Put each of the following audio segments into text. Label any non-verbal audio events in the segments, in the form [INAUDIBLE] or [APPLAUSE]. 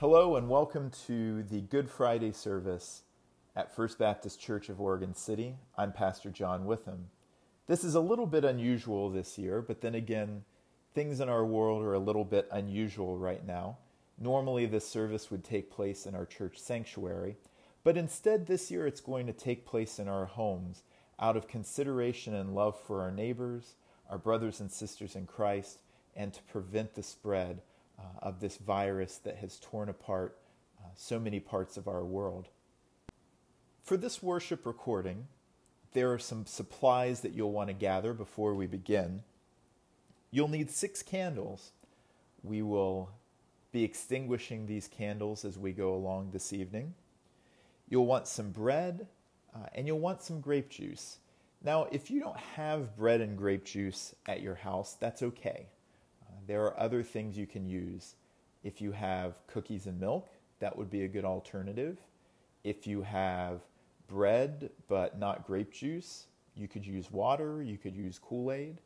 Hello and welcome to the Good Friday service at First Baptist Church of Oregon City. I'm Pastor John Witham. This is a little bit unusual this year, but then again, things in our world are a little bit unusual right now. Normally, this service would take place in our church sanctuary, but instead, this year it's going to take place in our homes out of consideration and love for our neighbors, our brothers and sisters in Christ, and to prevent the spread uh, of this virus that has torn apart uh, so many parts of our world. For this worship recording, there are some supplies that you'll want to gather before we begin. You'll need six candles. We will be extinguishing these candles as we go along this evening. You'll want some bread uh, and you'll want some grape juice. Now, if you don't have bread and grape juice at your house, that's okay. There are other things you can use. If you have cookies and milk, that would be a good alternative. If you have bread but not grape juice, you could use water, you could use Kool Aid.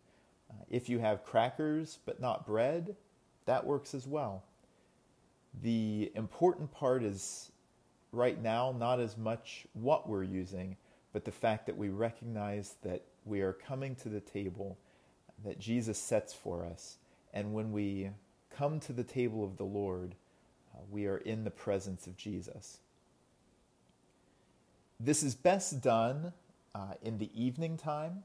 Uh, if you have crackers but not bread, that works as well. The important part is right now not as much what we're using, but the fact that we recognize that we are coming to the table that Jesus sets for us. And when we come to the table of the Lord, uh, we are in the presence of Jesus. This is best done uh, in the evening time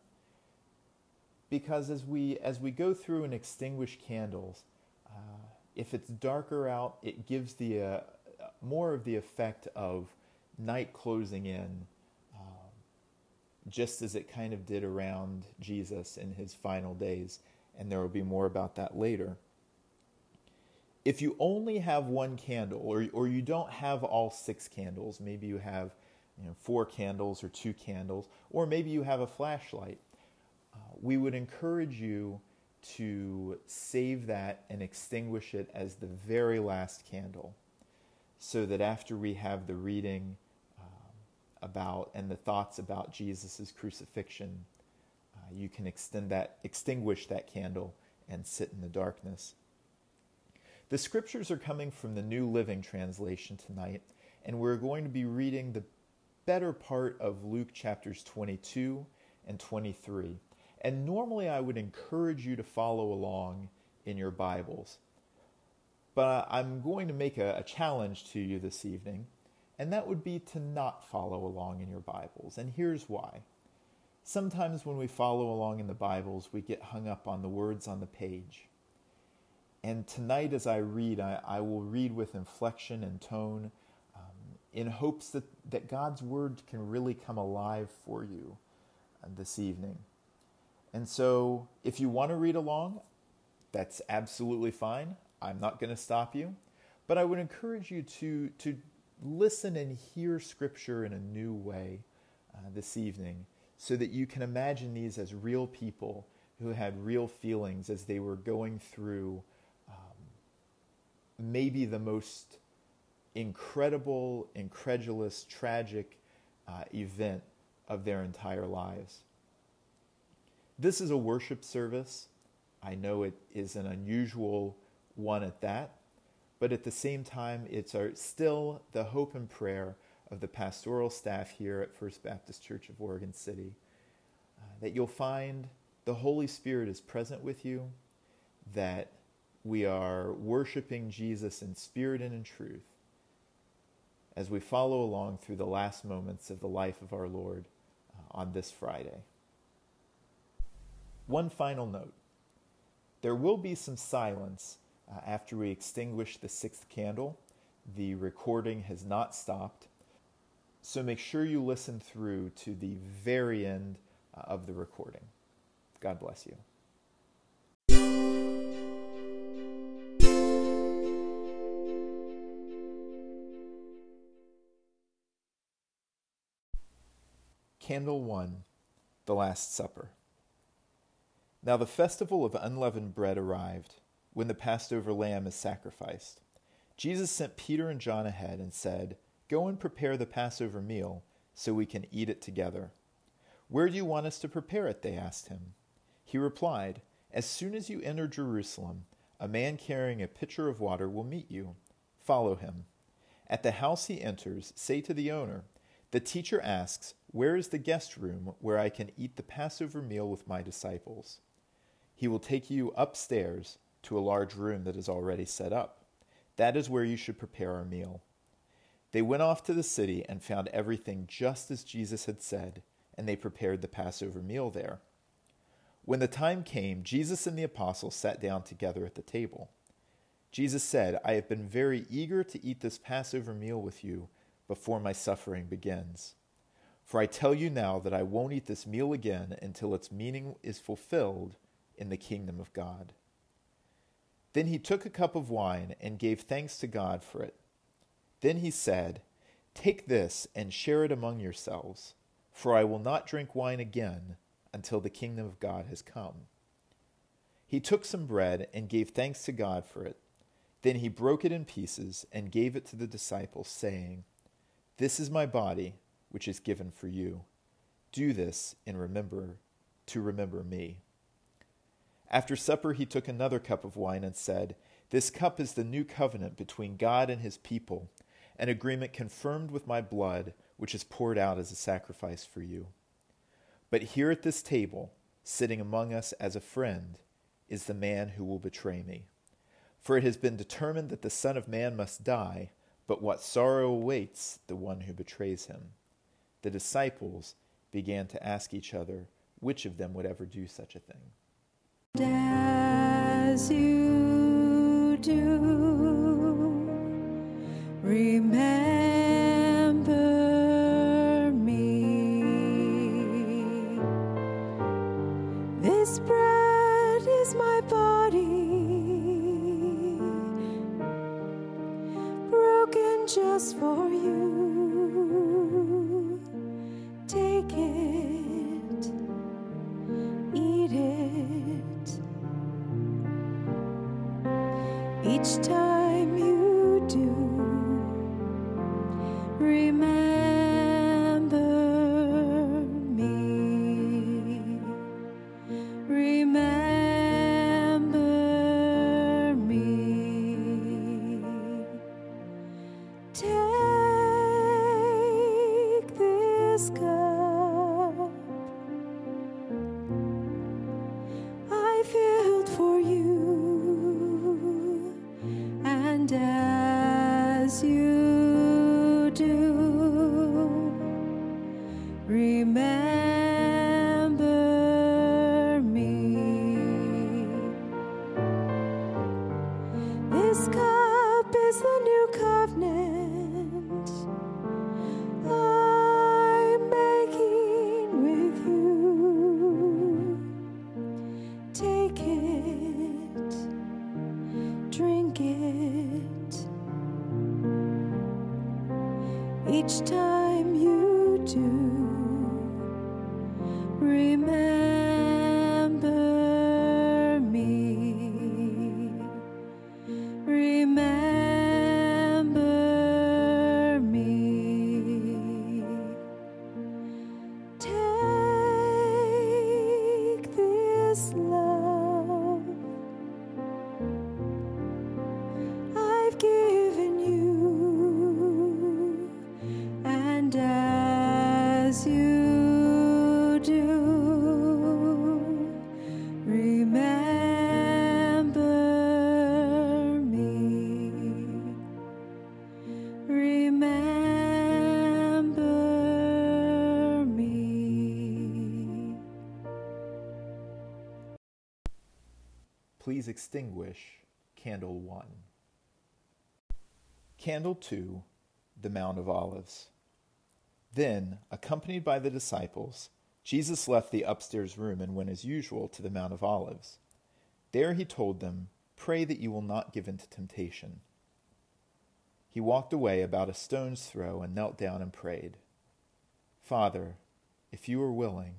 because as we as we go through and extinguish candles, uh, if it's darker out, it gives the uh, more of the effect of night closing in, um, just as it kind of did around Jesus in his final days, and there will be more about that later. If you only have one candle, or or you don't have all six candles, maybe you have you know, four candles or two candles, or maybe you have a flashlight. Uh, we would encourage you to save that and extinguish it as the very last candle so that after we have the reading um, about and the thoughts about Jesus' crucifixion, you can extend that, extinguish that candle and sit in the darkness. The scriptures are coming from the New Living Translation tonight, and we're going to be reading the better part of Luke chapters 22 and 23. And normally I would encourage you to follow along in your Bibles. But I'm going to make a, a, challenge to you this evening, and that would be to not follow along in your Bibles. And here's why. Sometimes when we follow along in the Bibles, we get hung up on the words on the page. And tonight, as I read, I, I will read with inflection and tone in hopes that, that God's word can really come alive for you uh, this evening. And so, if you want to read along, that's absolutely fine. I'm not going to stop you. But I would encourage you to, to listen and hear Scripture in a new way uh, this evening so that you can imagine these as real people who had real feelings as they were going through um, maybe the most incredible, incredulous, tragic uh, event of their entire lives. This is a worship service. I know it is an unusual one at that, but at the same time, it's our, still the hope and prayer of the pastoral staff here at First Baptist Church of Oregon City uh, that you'll find the Holy Spirit is present with you, that we are worshiping Jesus in spirit and in truth, as we follow along through the last moments of the life of our Lord uh, on this Friday. One final note there will be some silence uh, after we extinguish the sixth candle. The recording has not stopped, so make sure you listen through to the very end uh, of the recording. God bless you. Candle 1 The Last Supper. Now the festival of unleavened bread arrived, when the Passover lamb is sacrificed. Jesus sent Peter and John ahead and said, Go and prepare the Passover meal, so we can eat it together. Where do you want us to prepare it? They asked him. He replied, As soon as you enter Jerusalem, a man carrying a pitcher of water will meet you. follow him. At the house he enters, say to the owner, The teacher asks, Where is the guest room where I can eat the Passover meal with my disciples? He will take you upstairs to a large room that is already set up. That is where you should prepare our meal. They went off to the city and found everything just as Jesus had said, and they prepared the Passover meal there. When the time came, Jesus and the apostles sat down together at the table. Jesus said, I have been very eager to eat this Passover meal with you before my suffering begins. For I tell you now that I won't eat this meal again until its meaning is fulfilled in the kingdom of God. Then he took a cup of wine and gave thanks to God for it. Then he said, Take this and share it among yourselves, for I will not drink wine again until the kingdom of God has come. He took some bread and gave thanks to God for it. Then he broke it in pieces and gave it to the disciples, saying, This is my body, which is given for you. Do this in remember to remember me. After supper he took another cup of wine and said, This cup is the new covenant between God and his people an agreement confirmed with my blood, which is poured out as a sacrifice for you. But here at this table, sitting among us as a friend, is the man who will betray me. For it has been determined that the Son of Man must die, but what sorrow awaits the one who betrays him. The disciples began to ask each other which of them would ever do such a thing. As you do. Remember me. This bread is my body, broken just for you. Take it, eat it. Each time extinguish candle 1. Candle 2, the Mount of Olives. Then, accompanied by the disciples, Jesus left the upstairs room and went as usual to the Mount of Olives. There he told them, Pray that you will not give in to temptation. He walked away about a stone's throw and knelt down and prayed, Father, if you are willing,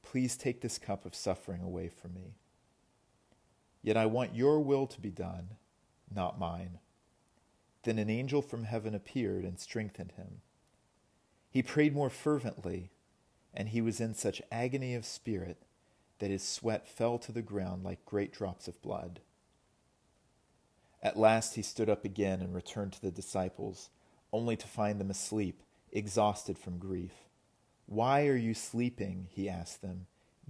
please take this cup of suffering away from me. Yet I want your will to be done, not mine. Then an angel from heaven appeared and strengthened him. He prayed more fervently, and he was in such agony of spirit that his sweat fell to the ground like great drops of blood. At last he stood up again and returned to the disciples, only to find them asleep, exhausted from grief. Why are you sleeping? he asked them.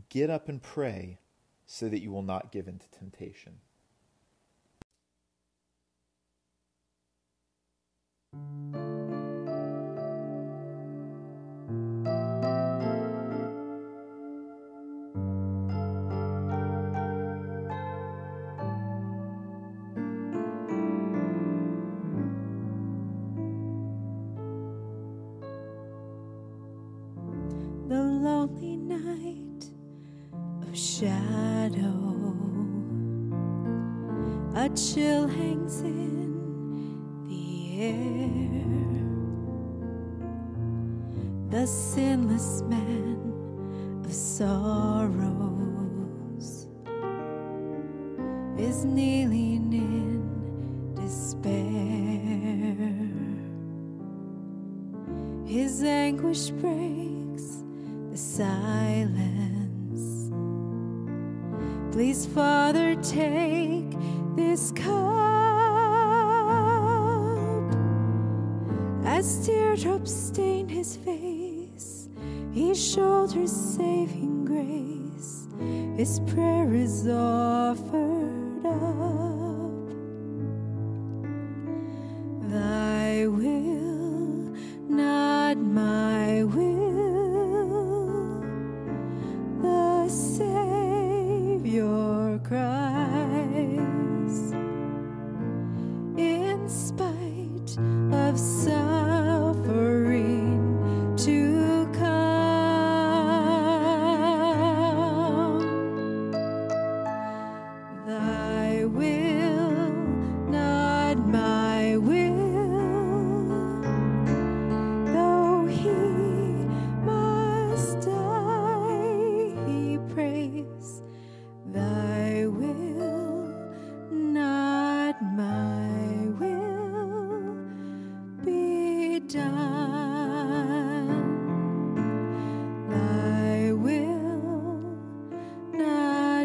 Get up and pray, so that you will not give in to temptation. Please, Father, take this cup as teardrops stain his face. He shoulders saving grace. His prayer is offered up.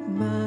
My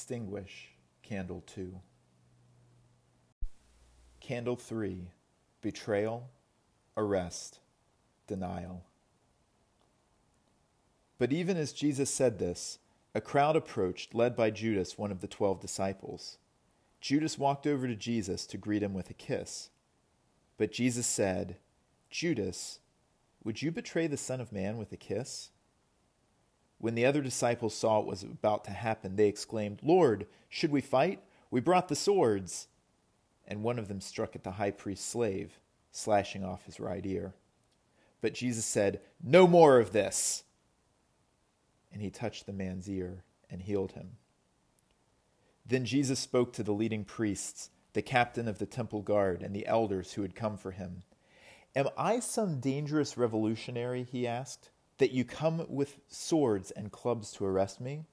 Extinguish candle 2. Candle 3 Betrayal, Arrest, Denial. But even as Jesus said this, a crowd approached, led by Judas, one of the twelve disciples. Judas walked over to Jesus to greet him with a kiss. But Jesus said, Judas, would you betray the Son of Man with a kiss? When the other disciples saw what was about to happen, they exclaimed, Lord, should we fight? We brought the swords. And one of them struck at the high priest's slave, slashing off his right ear. But Jesus said, No more of this. And he touched the man's ear and healed him. Then Jesus spoke to the leading priests, the captain of the temple guard, and the elders who had come for him. Am I some dangerous revolutionary, he asked, that you come with swords and clubs to arrest me?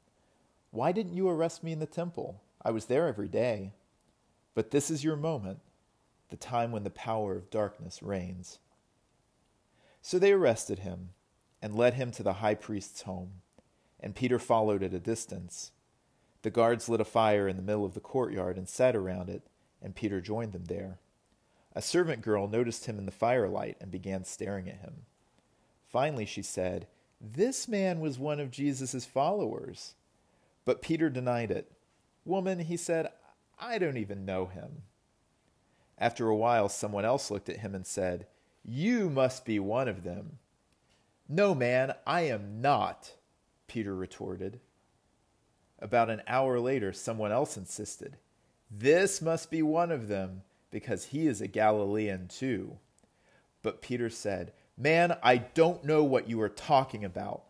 Why didn't you arrest me in the temple? I was there every day. But this is your moment, the time when the power of darkness reigns. So they arrested him and led him to the high priest's home, and Peter followed at a distance. The guards lit a fire in the middle of the courtyard and sat around it, and Peter joined them there. A servant girl noticed him in the firelight and began staring at him. Finally, she said, This man was one of Jesus' followers. But Peter denied it. Woman, he said, I don't even know him. After a while, someone else looked at him and said, You must be one of them. No, man, I am not, Peter retorted. About an hour later, someone else insisted, This must be one of them, because he is a Galilean too. But Peter said, Man, I don't know what you are talking about.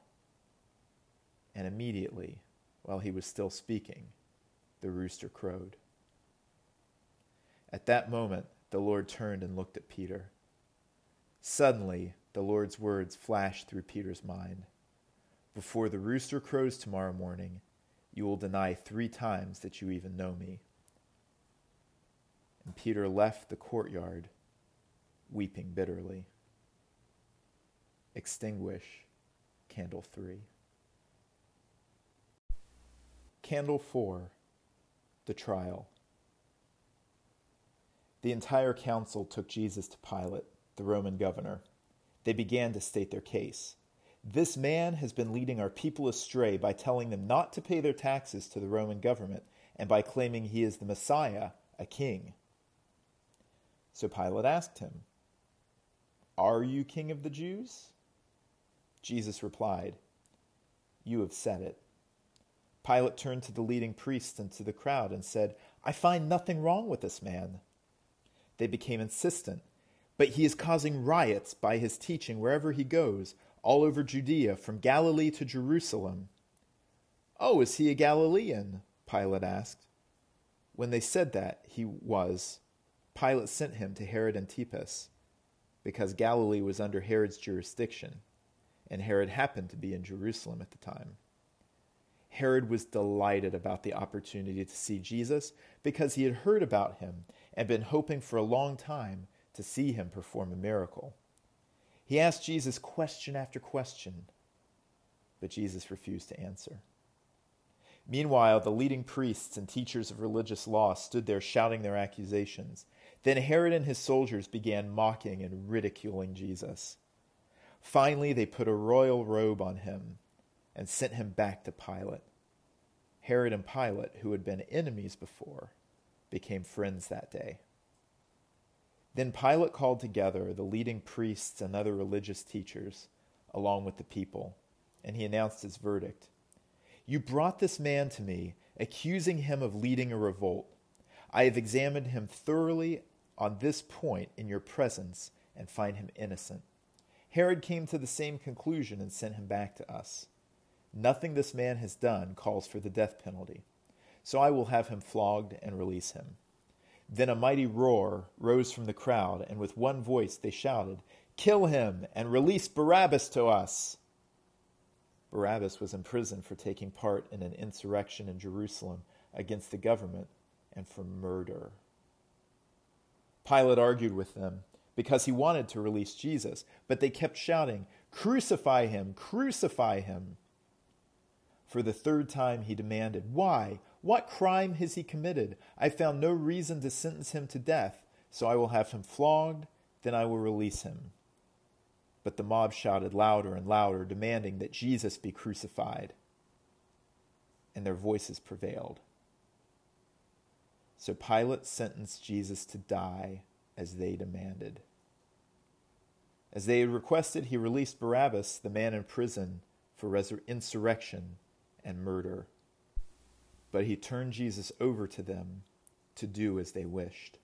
And immediately, while he was still speaking, the rooster crowed. At that moment, the Lord turned and looked at Peter. Suddenly, the Lord's words flashed through Peter's mind Before the rooster crows tomorrow morning, you will deny three times that you even know me. And Peter left the courtyard, weeping bitterly. Extinguish candle three. Candle four, the trial. The entire council took Jesus to Pilate, the Roman governor. They began to state their case. This man has been leading our people astray by telling them not to pay their taxes to the Roman government and by claiming he is the Messiah, a king. So Pilate asked him, Are you king of the Jews? Jesus replied, You have said it. Pilate turned to the leading priests and to the crowd and said, I find nothing wrong with this man. They became insistent, but he is causing riots by his teaching wherever he goes all over Judea, from Galilee to Jerusalem. Oh, is he a Galilean? Pilate asked. When they said that he was, Pilate sent him to Herod Antipas, because Galilee was under Herod's jurisdiction, and Herod happened to be in Jerusalem at the time. Herod was delighted about the opportunity to see Jesus because he had heard about him and been hoping for a long time to see him perform a miracle. He asked Jesus question after question, but Jesus refused to answer. Meanwhile, the leading priests and teachers of religious law stood there shouting their accusations. Then Herod and his soldiers began mocking and ridiculing Jesus. Finally, they put a royal robe on him and sent him back to Pilate. Herod and Pilate, who had been enemies before, became friends that day. Then Pilate called together the leading priests and other religious teachers, along with the people, and he announced his verdict You brought this man to me, accusing him of leading a revolt. I have examined him thoroughly on this point in your presence and find him innocent. Herod came to the same conclusion and sent him back to us. Nothing this man has done calls for the death penalty, so I will have him flogged and release him. Then a mighty roar rose from the crowd, and with one voice they shouted, Kill him and release Barabbas to us. Barabbas was in prison for taking part in an insurrection in Jerusalem against the government and for murder. Pilate argued with them because he wanted to release Jesus, but they kept shouting, Crucify him! Crucify him! For the third time he demanded, Why? What crime has he committed? I found no reason to sentence him to death, so I will have him flogged, then I will release him. But the mob shouted louder and louder, demanding that Jesus be crucified. And their voices prevailed. So Pilate sentenced Jesus to die as they demanded. As they had requested, he released Barabbas, the man in prison, for insurrection and murder. But he turned Jesus over to them to do as they wished.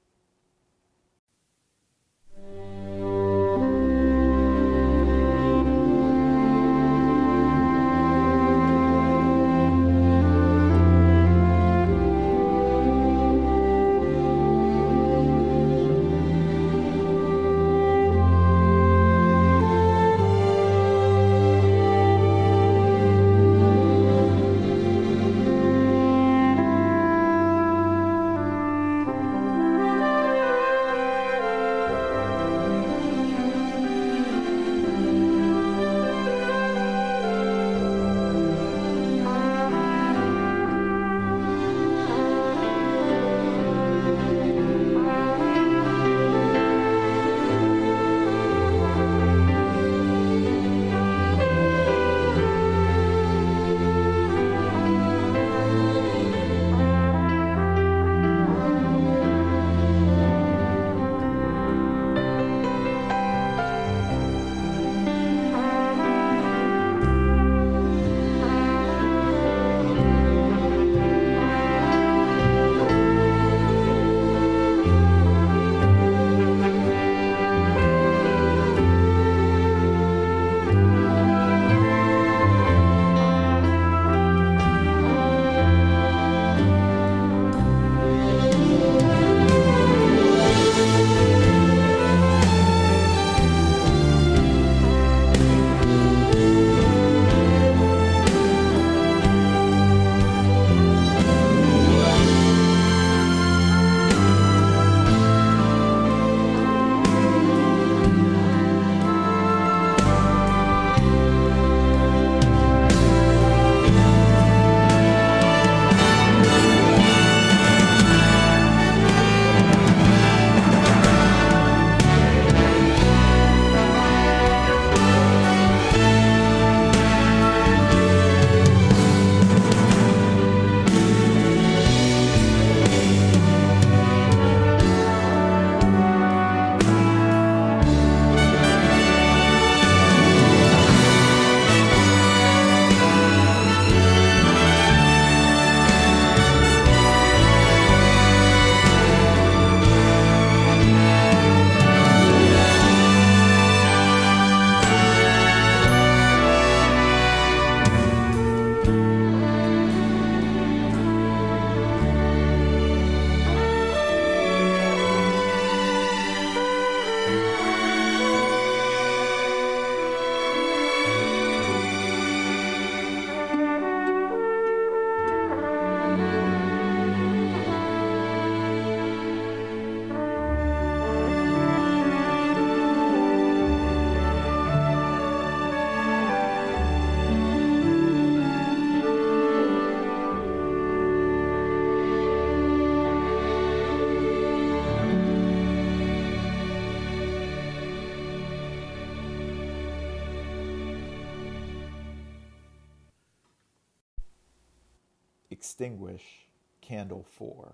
Extinguish candle 4.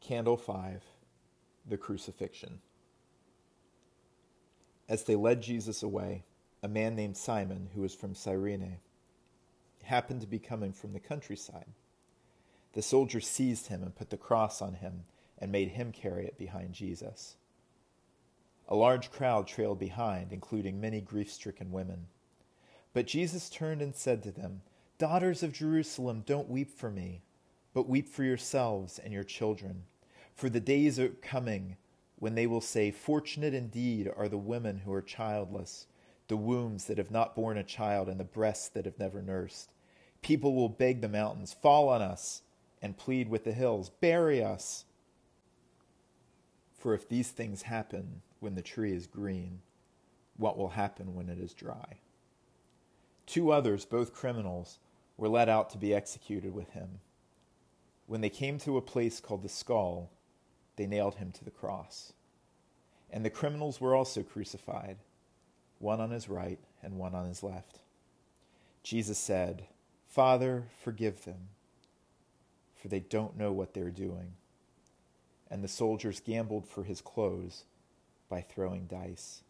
Candle 5 The Crucifixion. As they led Jesus away, a man named Simon, who was from Cyrene, happened to be coming from the countryside. The soldiers seized him and put the cross on him and made him carry it behind Jesus. A large crowd trailed behind, including many grief stricken women. But Jesus turned and said to them, Daughters of Jerusalem, don't weep for me, but weep for yourselves and your children. For the days are coming when they will say, Fortunate indeed are the women who are childless, the wombs that have not borne a child, and the breasts that have never nursed. People will beg the mountains, Fall on us, and plead with the hills, Bury us. For if these things happen when the tree is green, what will happen when it is dry? Two others, both criminals, were led out to be executed with him. When they came to a place called the skull, they nailed him to the cross. And the criminals were also crucified, one on his right and one on his left. Jesus said, Father, forgive them, for they don't know what they're doing and the soldiers gambled for his clothes by throwing dice.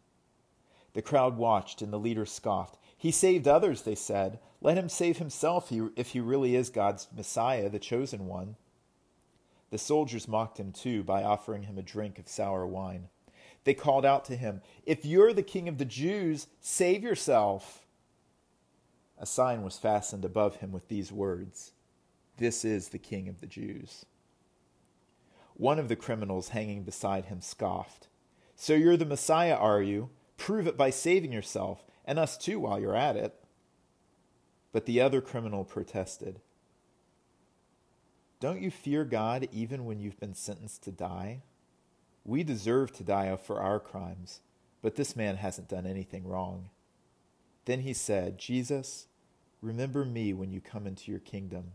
The crowd watched, and the leaders scoffed. He saved others, they said. Let him save himself if he really is God's Messiah, the chosen one. The soldiers mocked him too by offering him a drink of sour wine. They called out to him, If you're the king of the Jews, save yourself. A sign was fastened above him with these words This is the king of the Jews. One of the criminals hanging beside him scoffed. So you're the Messiah, are you? Prove it by saving yourself, and us too while you're at it. But the other criminal protested. Don't you fear God even when you've been sentenced to die? We deserve to die for our crimes, but this man hasn't done anything wrong. Then he said, Jesus, remember me when you come into your kingdom.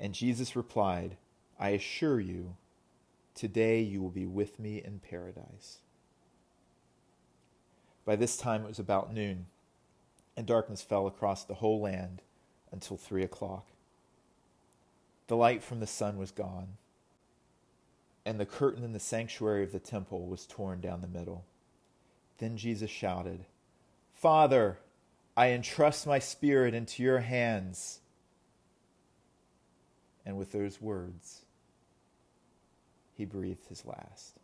And Jesus replied, I assure you, today you will be with me in paradise. By this time it was about noon, and darkness fell across the whole land until three o'clock. The light from the sun was gone, and the curtain in the sanctuary of the temple was torn down the middle. Then Jesus shouted, Father, I entrust my spirit into your hands. And with those words, he breathed his last.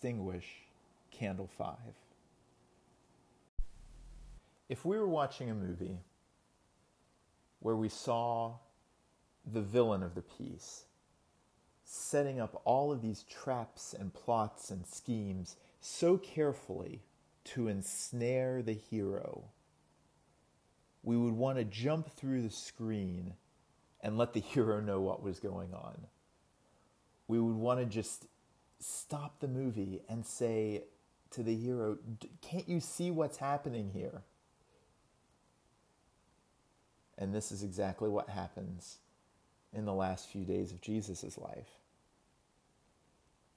Extinguish candle 5. If we were watching a movie where we saw the villain of the piece setting up all of these traps and plots and schemes so carefully to ensnare the hero, we would want to jump through the screen and let the [LAUGHS] hero know what was going on. We would want to just stop the movie and say to the hero, Can't you see what's happening here? And this is exactly what happens in the last few days of Jesus' life.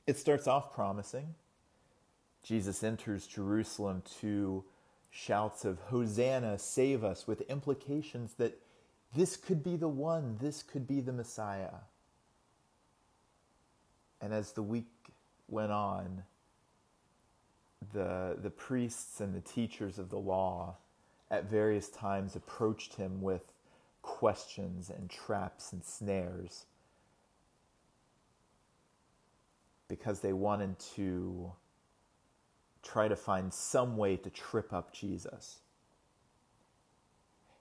It starts off promising. Jesus enters Jerusalem to shouts of Hosanna, save us, with implications that this could be the one, this could be the Messiah. And as the week went on, the, the priests and the teachers of the law at various times approached him with questions and traps and snares because they wanted to try to find some way to trip up Jesus.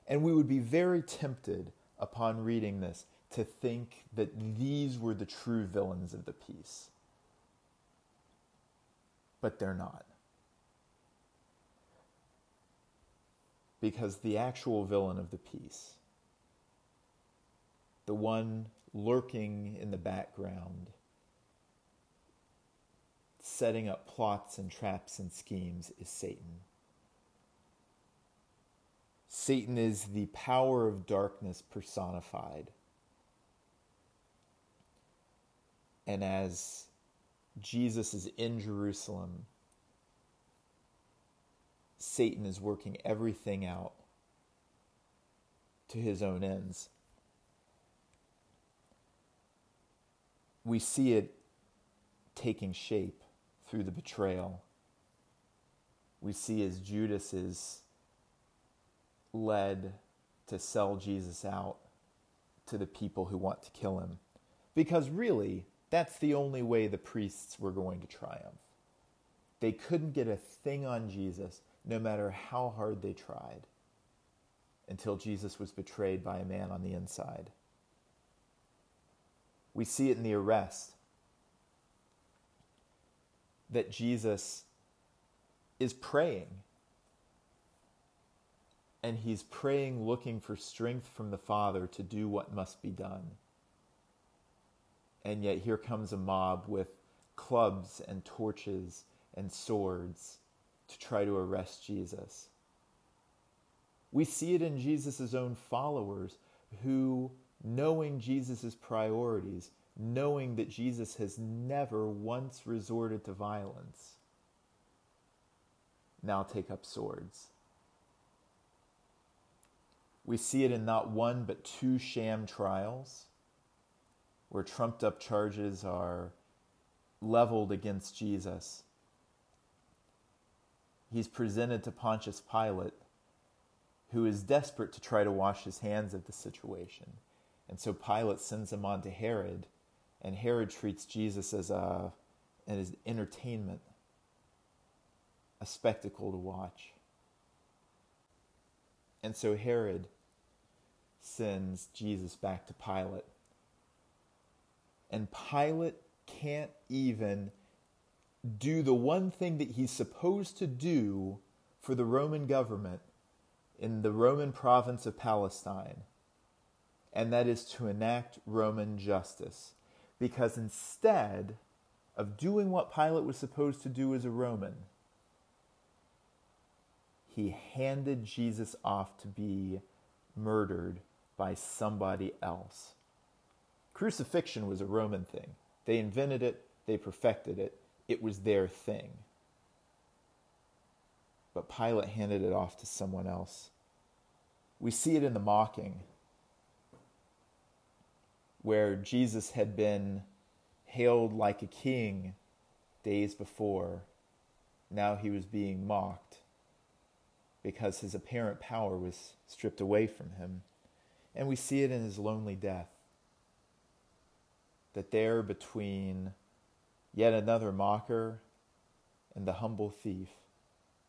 And we would be very tempted upon reading this to think that these were the true villains of the piece. But they're not. Because the actual villain of the piece, the one lurking in the background, setting up plots and traps and schemes, is Satan. Satan is the power of darkness personified. And as Jesus is in Jerusalem, Satan is working everything out to his own ends. We see it taking shape through the betrayal. We see as Judas is led to sell Jesus out to the people who want to kill him. Because really, that's the only way the priests were going to triumph. They couldn't get a thing on Jesus no matter how hard they tried until Jesus was betrayed by a man on the inside. We see it in the arrest that Jesus is praying. And he's praying, looking for strength from the Father to do what must be done. And yet, here comes a mob with clubs and torches and swords to try to arrest Jesus. We see it in Jesus' own followers who knowing Jesus' priorities, knowing that Jesus has never once resorted to violence, now take up swords. We see it in not one but two sham trials where trumped up charges are leveled against Jesus. He's presented to Pontius Pilate, who is desperate to try to wash his hands of the situation. And so Pilate sends him on to Herod, and Herod treats Jesus as a as entertainment, a spectacle to watch. And so Herod sends Jesus back to Pilate. And Pilate can't even do the one thing that he's supposed to do for the Roman government in the Roman province of Palestine and that is to enact Roman justice. Because instead of doing what Pilate was supposed to do as a Roman, he handed Jesus off to be murdered by somebody else. Crucifixion was a Roman thing. They invented it, they perfected it, it was their thing. But Pilate handed it off to someone else. We see it in the mocking where Jesus had been hailed like a king days before, now he was being mocked because his apparent power was stripped away from him. And we see it in his lonely death. That there between yet another mocker and the humble thief,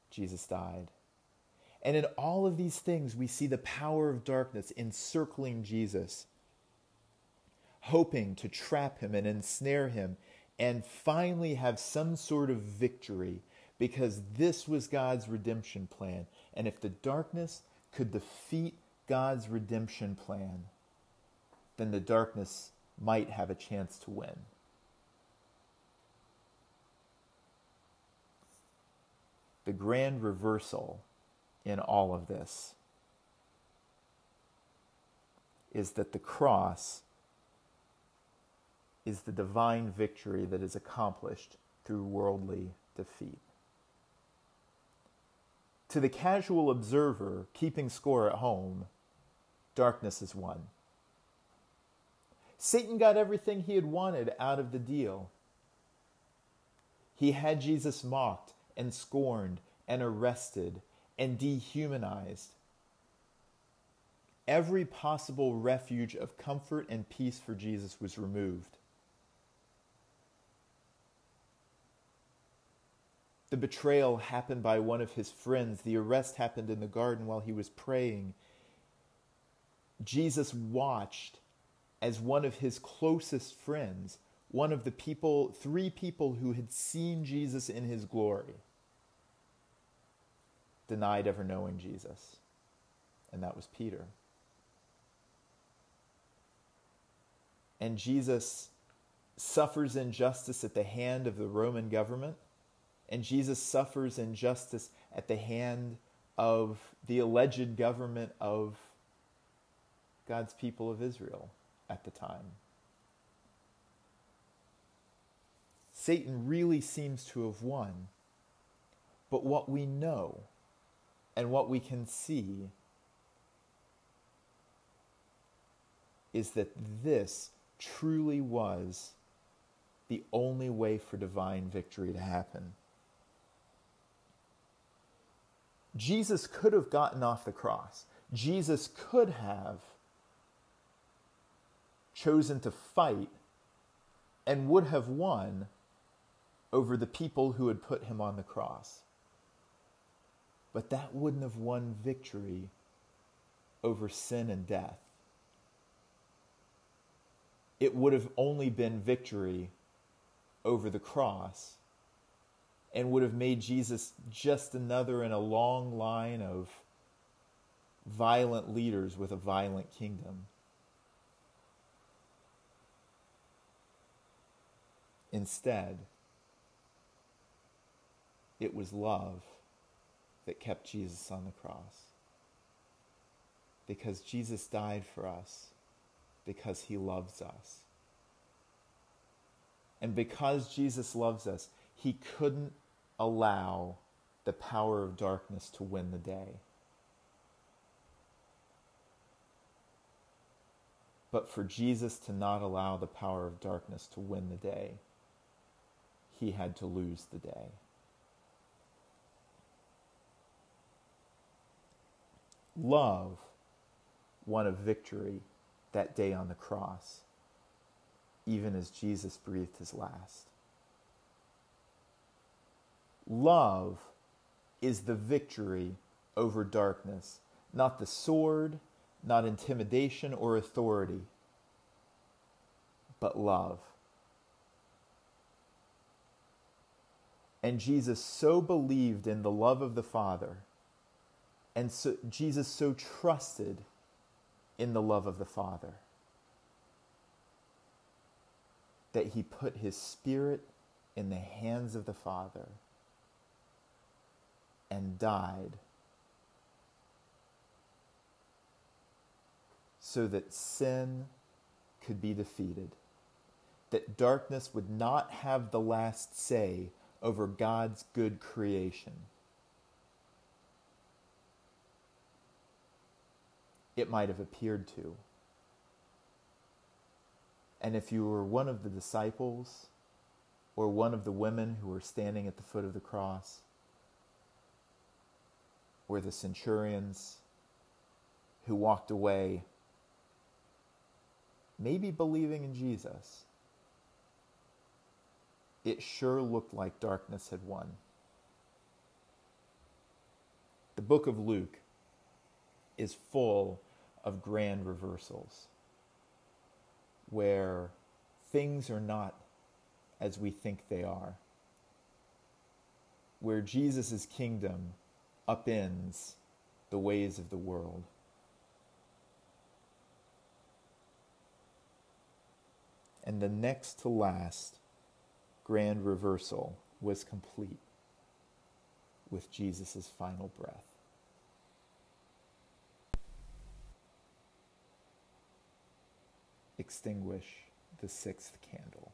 Jesus died. And in all of these things, we see the power of darkness encircling Jesus, hoping to trap him and ensnare him and finally have some sort of victory because this was God's redemption plan. And if the darkness could defeat God's redemption plan, then the darkness might have a chance to win. The grand reversal in all of this is that the cross is the divine victory that is accomplished through worldly defeat. To the casual observer keeping score at home, darkness is won. Satan got everything he had wanted out of the deal. He had Jesus mocked and scorned and arrested and dehumanized. Every possible refuge of comfort and peace for Jesus was removed. The betrayal happened by one of his friends. The arrest happened in the garden while he was praying. Jesus watched as one of his closest friends, one of the people, three people who had seen Jesus in his glory, denied ever knowing Jesus. And that was Peter. And Jesus suffers injustice at the hand of the Roman government and Jesus suffers injustice at the hand of the alleged government of God's people of Israel at the time. Satan really seems to have won. But what we know and what we can see is that this truly was the only way for divine victory to happen. Jesus could have gotten off the cross. Jesus could have chosen to fight and would have won over the people who had put him on the cross. But that wouldn't have won victory over sin and death. It would have only been victory over the cross and would have made Jesus just another in a long line of violent leaders with a violent kingdom. Instead, it was love that kept Jesus on the cross. Because Jesus died for us, because he loves us. And because Jesus loves us, he couldn't allow the power of darkness to win the day. But for Jesus to not allow the power of darkness to win the day, he had to lose the day. Love won a victory that day on the cross, even as Jesus breathed his last. Love is the victory over darkness, not the sword, not intimidation or authority, but love. And Jesus so believed in the love of the Father, and so Jesus so trusted in the love of the Father that he put his spirit in the hands of the Father and died so that sin could be defeated, that darkness would not have the last say over God's good creation. It might have appeared to. And if you were one of the disciples or one of the women who were standing at the foot of the cross, or the centurions who walked away, maybe believing in Jesus, it sure looked like darkness had won. The book of Luke is full of grand reversals where things are not as we think they are, where Jesus' kingdom upends the ways of the world. And the next to last grand reversal was complete with Jesus' final breath. Extinguish the sixth candle.